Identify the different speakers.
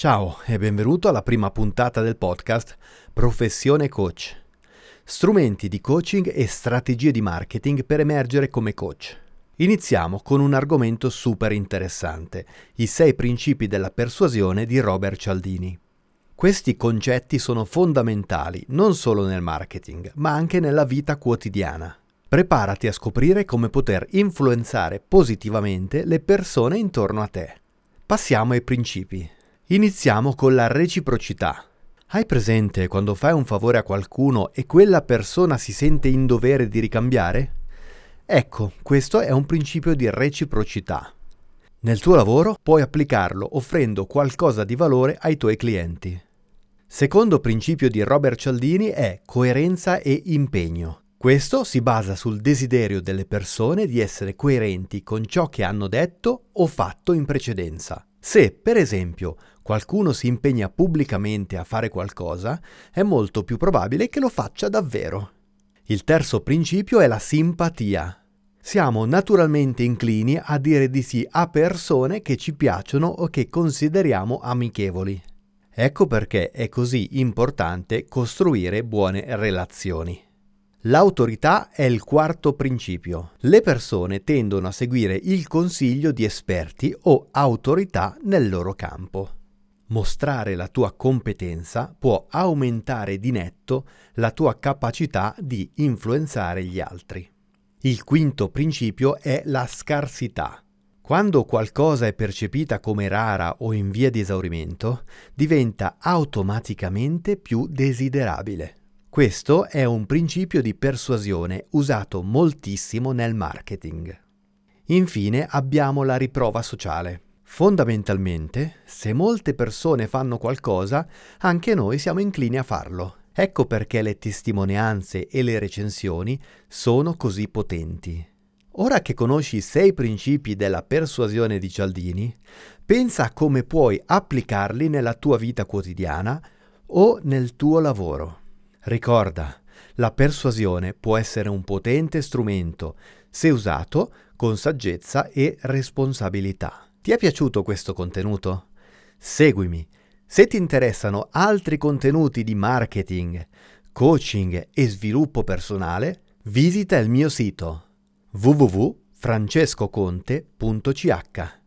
Speaker 1: Ciao e benvenuto alla prima puntata del podcast Professione Coach. Strumenti di coaching e strategie di marketing per emergere come coach. Iniziamo con un argomento super interessante, i sei principi della persuasione di Robert Cialdini. Questi concetti sono fondamentali non solo nel marketing, ma anche nella vita quotidiana. Preparati a scoprire come poter influenzare positivamente le persone intorno a te. Passiamo ai principi. Iniziamo con la reciprocità. Hai presente quando fai un favore a qualcuno e quella persona si sente in dovere di ricambiare? Ecco, questo è un principio di reciprocità. Nel tuo lavoro puoi applicarlo offrendo qualcosa di valore ai tuoi clienti. Secondo principio di Robert Cialdini è coerenza e impegno. Questo si basa sul desiderio delle persone di essere coerenti con ciò che hanno detto o fatto in precedenza. Se, per esempio, qualcuno si impegna pubblicamente a fare qualcosa, è molto più probabile che lo faccia davvero. Il terzo principio è la simpatia. Siamo naturalmente inclini a dire di sì a persone che ci piacciono o che consideriamo amichevoli. Ecco perché è così importante costruire buone relazioni. L'autorità è il quarto principio. Le persone tendono a seguire il consiglio di esperti o autorità nel loro campo. Mostrare la tua competenza può aumentare di netto la tua capacità di influenzare gli altri. Il quinto principio è la scarsità. Quando qualcosa è percepita come rara o in via di esaurimento, diventa automaticamente più desiderabile. Questo è un principio di persuasione usato moltissimo nel marketing. Infine abbiamo la riprova sociale. Fondamentalmente, se molte persone fanno qualcosa, anche noi siamo inclini a farlo. Ecco perché le testimonianze e le recensioni sono così potenti. Ora che conosci i sei principi della persuasione di Cialdini, pensa a come puoi applicarli nella tua vita quotidiana o nel tuo lavoro. Ricorda, la persuasione può essere un potente strumento se usato con saggezza e responsabilità. Ti è piaciuto questo contenuto? Seguimi. Se ti interessano altri contenuti di marketing, coaching e sviluppo personale, visita il mio sito www.francescoconte.ch